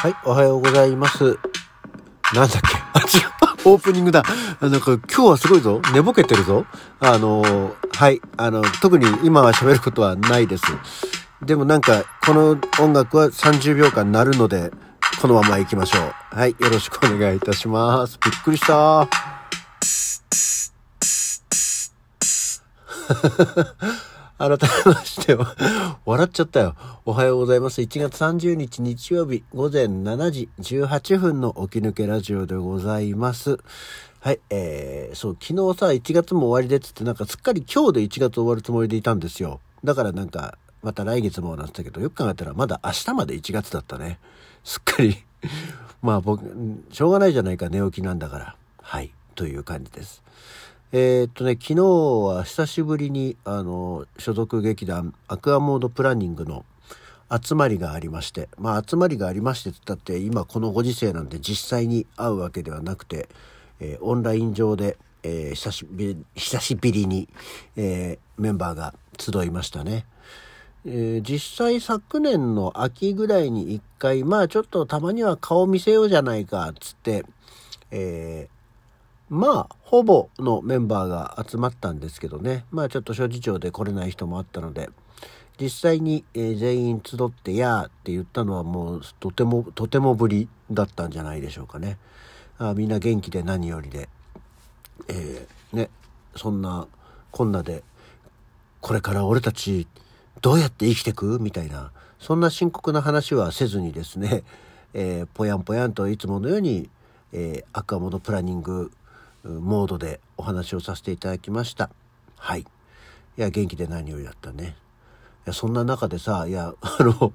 はい、おはようございます。なんだっけ？あ、違う。オープニングだ。なんか今日はすごいぞ。寝ぼけてるぞ。あの、はい。あの、特に今は喋ることはないです。でもなんか、この音楽は30秒間鳴るので、このまま行きましょう。はい。よろしくお願いいたします。びっくりした。改めましては、笑っちゃったよ。おはようございます。1月30日日曜日午前7時18分の起き抜けラジオでございます。はい、えー、そう、昨日さ、1月も終わりでつって、なんかすっかり今日で1月終わるつもりでいたんですよ。だからなんか、また来月もなんて言ったけど、よく考えたらまだ明日まで1月だったね。すっかり まあ僕、しょうがないじゃないか、寝起きなんだから。はい、という感じです。えーっとね、昨日は久しぶりに、あの、所属劇団アクアモードプランニングの集まりがありまして、まあ集まりがありましてって言ったって、今このご時世なんで実際に会うわけではなくて、えーオンライン上で、えー久しぶり、久しぶりに、えーメンバーが集いましたね。えー実際昨年の秋ぐらいに一回、まあちょっとたまには顔見せようじゃないか、つって、えーまあ、ほぼのメンバーが集まったんですけどね。まあちょっと諸事情で来れない人もあったので、実際に、えー全員集ってやーって言ったのはもうとても、とてもぶりだったんじゃないでしょうかね。あみんな元気で何よりで、えーね、そんなこんなで、これから俺たちどうやって生きてく？みたいな、そんな深刻な話はせずにですね、えーぽやんぽやんといつものように、えーアクアモードプランニングモードでお話をさせていただきました。はい。いや、元気で何よりだったね。いや、そんな中でさ、いや、あの、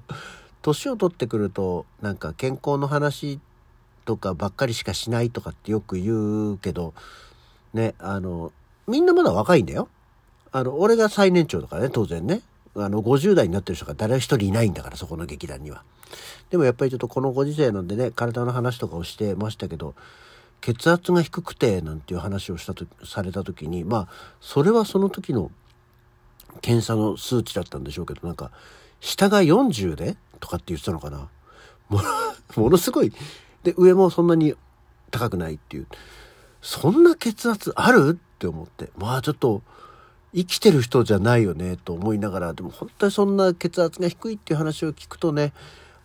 年を取ってくると、なんか健康の話とかばっかりしかしないとかってよく言うけど、ね、あの、みんなまだ若いんだよ。あの、俺が最年長だからね、当然ね。あの、50代になってる人が誰一人いないんだから、そこの劇団には。でもやっぱりちょっとこのご時世なんでね、体の話とかをしてましたけど、血圧が低くてなんていう話をしたとされた時に、まあ、それはその時の検査の数値だったんでしょうけど、なんか、下が40でとかって言ってたのかな。も の、すごい。で、上もそんなに高くないっていう。そんな血圧ある？って思って。まあちょっと、生きてる人じゃないよねと思いながら、でも本当にそんな血圧が低いっていう話を聞くとね、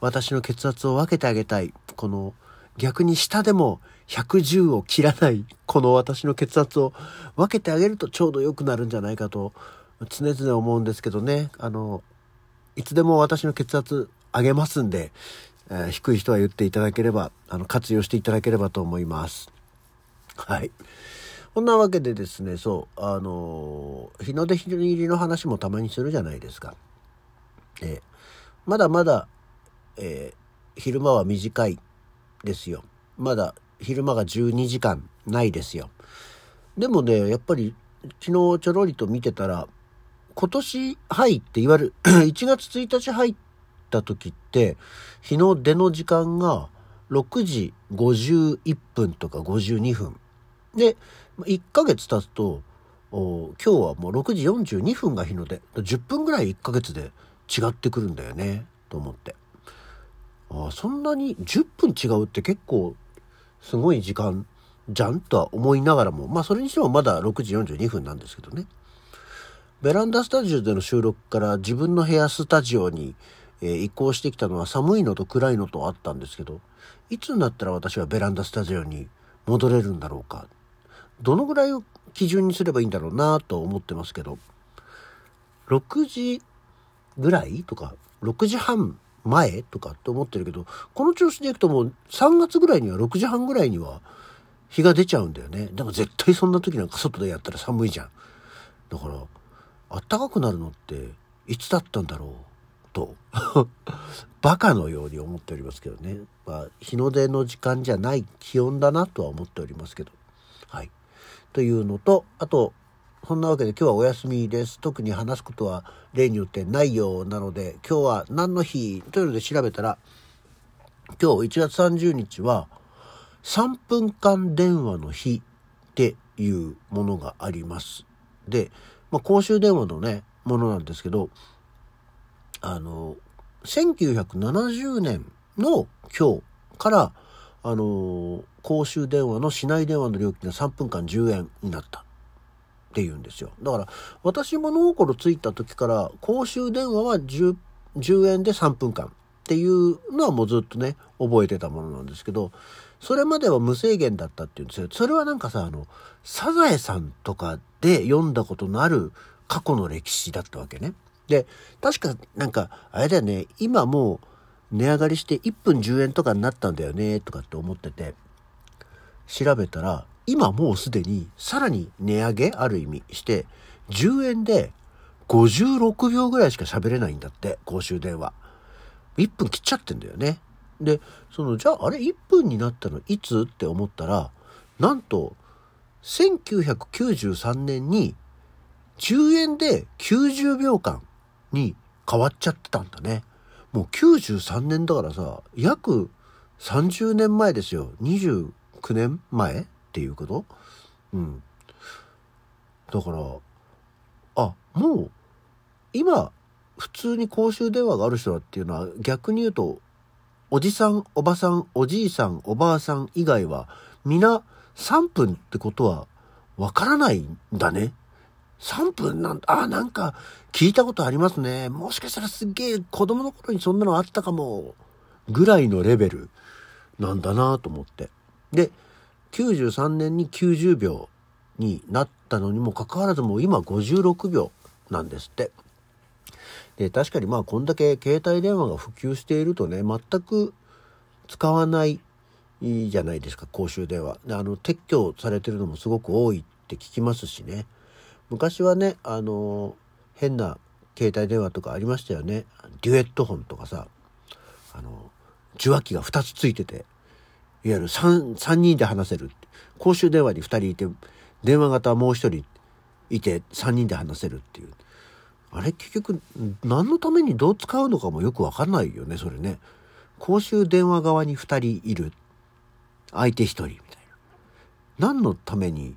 私の血圧を分けてあげたい。この、逆に下でも110を切らない、この私の血圧を分けてあげるとちょうど良くなるんじゃないかと、常々思うんですけどね、あの、いつでも私の血圧上げますんで、えー低い人は言っていただければ、あの、活用していただければと思います。はい。こんなわけでですね、そう、あの日の出日入りの話もたまにするじゃないですか。えーまだまだ、えー昼間は短いですよ。まだ昼間が12時間ないですよ。でもね、やっぱり昨日ちょろりと見てたら、今年入っていわゆる1月1日入った時って、日の出の時間が6時51分とか52分。で、1ヶ月経つと、今日はもう6時42分が日の出。10分ぐらい1ヶ月で違ってくるんだよね、と思って。あそんなに10分違うって結構すごい時間じゃんとは思いながらも、まあそれにしてもまだ6時42分なんですけどね。ベランダスタジオでの収録から自分の部屋スタジオに、え移行してきたのは寒いのと暗いのとあったんですけど、いつになったら私はベランダスタジオに戻れるんだろうか。どのぐらいを基準にすればいいんだろうなと思ってますけど、6時ぐらいとか、6時半前？とかって思ってるけど、この調子でいくともう3月ぐらいには6時半ぐらいには日が出ちゃうんだよね。でも絶対そんな時なんか外でやったら寒いじゃん。だから、暖かくなるのっていつだったんだろう？と、バカのように思っておりますけどね。まあ、日の出の時間じゃない気温だなとは思っておりますけど。はい。というのと、あと、そんなわけで今日はお休みです。特に話すことは例によってないようなので、今日は何の日というので調べたら、今日1月30日は3分間電話の日っていうものがあります。で、まあ、公衆電話のね、ものなんですけど、あの、1970年の今日から、あの、公衆電話の市内電話の料金が3分間10円になったっていうんですよ。だから、私物心ついた時から、公衆電話は 10, 10円で3分間っていうのはもうずっとね、覚えてたものなんですけど、それまでは無制限だったっていうんですよ。それはなんかさ、あの、サザエさんとかで読んだことのある過去の歴史だったわけね。で、確かなんか、あれだよね、今もう値上がりして1分10円とかになったんだよね、とかって思ってて、調べたら、今もうすでにさらに値上げある意味して10円で56秒ぐらいしか喋れないんだって公衆電話。1分切っちゃってんだよね。でそのじゃああれ？1分になったのいつ？って思ったらなんと1993年に10円で90秒間に変わっちゃってたんだね。もう93年だからさ約30年前ですよ。29年前？っていうこと？うん。だから、あ、もう、今、普通に公衆電話がある人だっていうのは逆に言うと、おじさん、おばさん、おじいさん、おばあさん以外は、皆3分ってことはわからないんだね。3分なんあ、なんか聞いたことありますね。もしかしたらすっげえ子供の頃にそんなのあったかも。ぐらいのレベルなんだなと思って。で、93年に90秒になったのにもかかわらずもう今56秒なんですって。で確かにまあこんだけ携帯電話が普及しているとね全く使わないじゃないですか公衆電話。であの撤去されてるのもすごく多いって聞きますしね。昔はねあの変な携帯電話とかありましたよね。デュエットフォンとかさあの受話器が2つついてていわゆる 3, 3人で話せる。公衆電話に2人いて、電話型はもう1人いて3人で話せるっていう。あれ結局何のためにどう使うのかもよくわかんないよね、それね。公衆電話側に2人いる。相手1人みたいな。何のために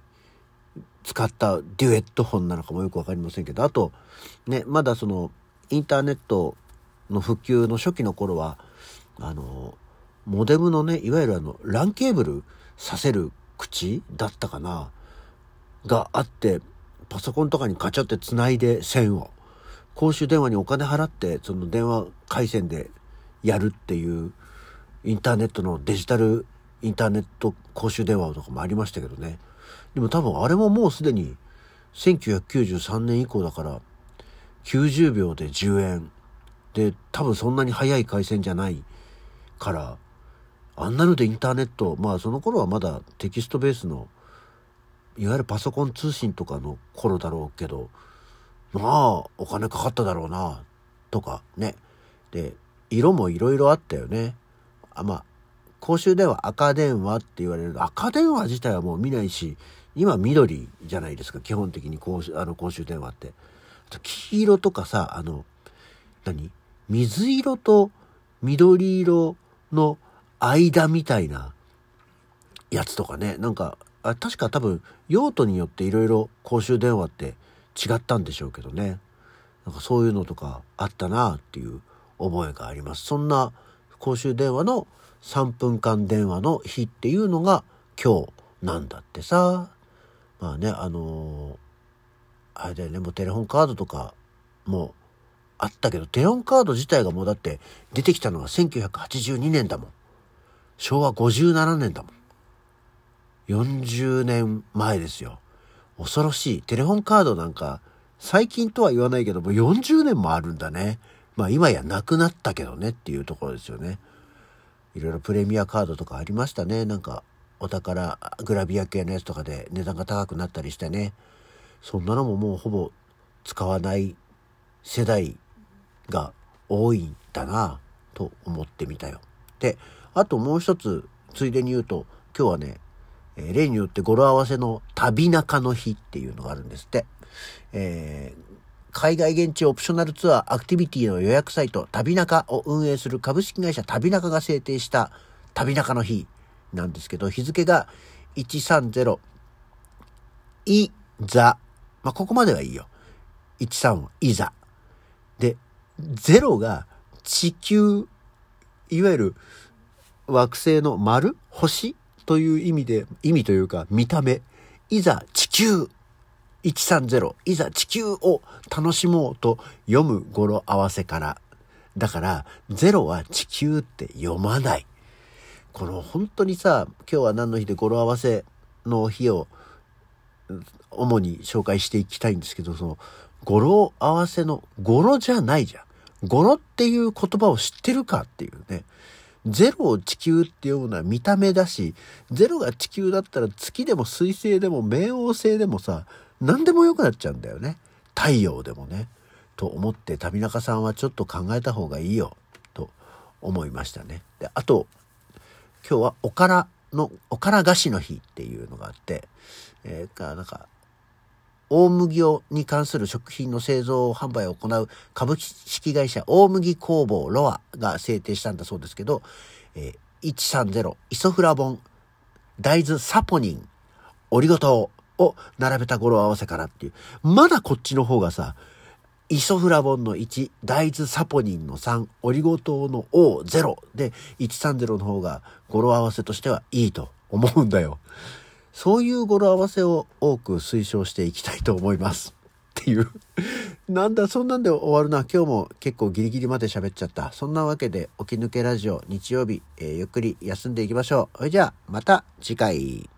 使ったデュエット本なのかもよくわかりませんけど、あと、ね、まだその、インターネットの普及の初期の頃は、あの、モデムのね、いわゆるあの、LAN ケーブルさせる口だったかながあって、パソコンとかにカチャって繋いで線を、公衆電話にお金払って、その電話回線でやるっていう、インターネットのデジタルインターネット公衆電話とかもありましたけどね。でも多分あれももうすでに1993年以降だから90秒で10円で多分そんなに速い回線じゃないからあんなのでインターネット、まあその頃はまだテキストベースの、いわゆるパソコン通信とかの頃だろうけど、まあお金かかっただろうな、とかね。で、色もいろいろあったよね。あまあ、公衆電話赤電話って言われる赤電話自体はもう見ないし、今緑じゃないですか、基本的に公衆あの公衆電話って。あと黄色とかさ、あの、何？水色と緑色の間みたいなやつとかね、なんか、あ確か多分用途によっていろいろ公衆電話って違ったんでしょうけどね。なんかそういうのとかあったなっていう覚えがあります。そんな公衆電話の3分間電話の日っていうのが今日なんだってさ。まあね、あのー、あれだよね、もうテレホンカードとかもあったけど、テレホンカード自体がもうだって出てきたのが1982年だもん。昭和57年だもん。40年前ですよ。恐ろしい。テレホンカードなんか、最近とは言わないけども、40年もあるんだね。まあ今やなくなったけどねっていうところですよね。いろいろプレミアカードとかありましたね。なんか、お宝、グラビア系のやつとかで値段が高くなったりしてね。そんなのももうほぼ使わない世代が多いんだなと思ってみたよ。で、あともう一つ、ついでに言うと、今日はね、え、例によって語呂合わせのタビナカの日っていうのがあるんですって。えー、海外現地オプショナルツアーアクティビティの予約サイトタビナカを運営する株式会社タビナカが制定した旅中の日なんですけど、日付が130、いざ。まあ、ここまではいいよ。13いざ。で、0が地球、いわゆる惑星の丸星という意味で、意味というか見た目、いざ地球130、いざ地球を楽しもうと読む語呂合わせから。だから、ゼロは地球って読まない。この本当にさ、今日は何の日で語呂合わせの日を主に紹介していきたいんですけど、その語呂合わせの語呂じゃないじゃん。語呂っていう言葉を知ってるかっていうね。ゼロを地球っていうのは見た目だし、ゼロが地球だったら月でも水星でも冥王星でもさ、何でも良くなっちゃうんだよね。太陽でもね。と思って旅中さんはちょっと考えた方がいいよ。と思いましたね。で、あと、今日はおからの、おから菓子の日っていうのがあって、えー、か、なんか、大麦に関する食品の製造販売を行う株式会社大麦工房ロアが制定したんだそうですけど、えー、130イソフラボン大豆サポニンオリゴ糖を並べた語呂合わせからっていう。まだこっちの方がさ、イソフラボンの1、大豆サポニンの3、オリゴ糖の O0 で130の方が語呂合わせとしてはいいと思うんだよ。そういう語呂合わせを多く推奨していきたいと思います。っていう。なんだ、そんなんで終わるな。今日も結構ギリギリまで喋っちゃった。そんなわけで、起き抜けラジオ日曜日、えー、ゆっくり休んでいきましょう。それじゃあ、また次回。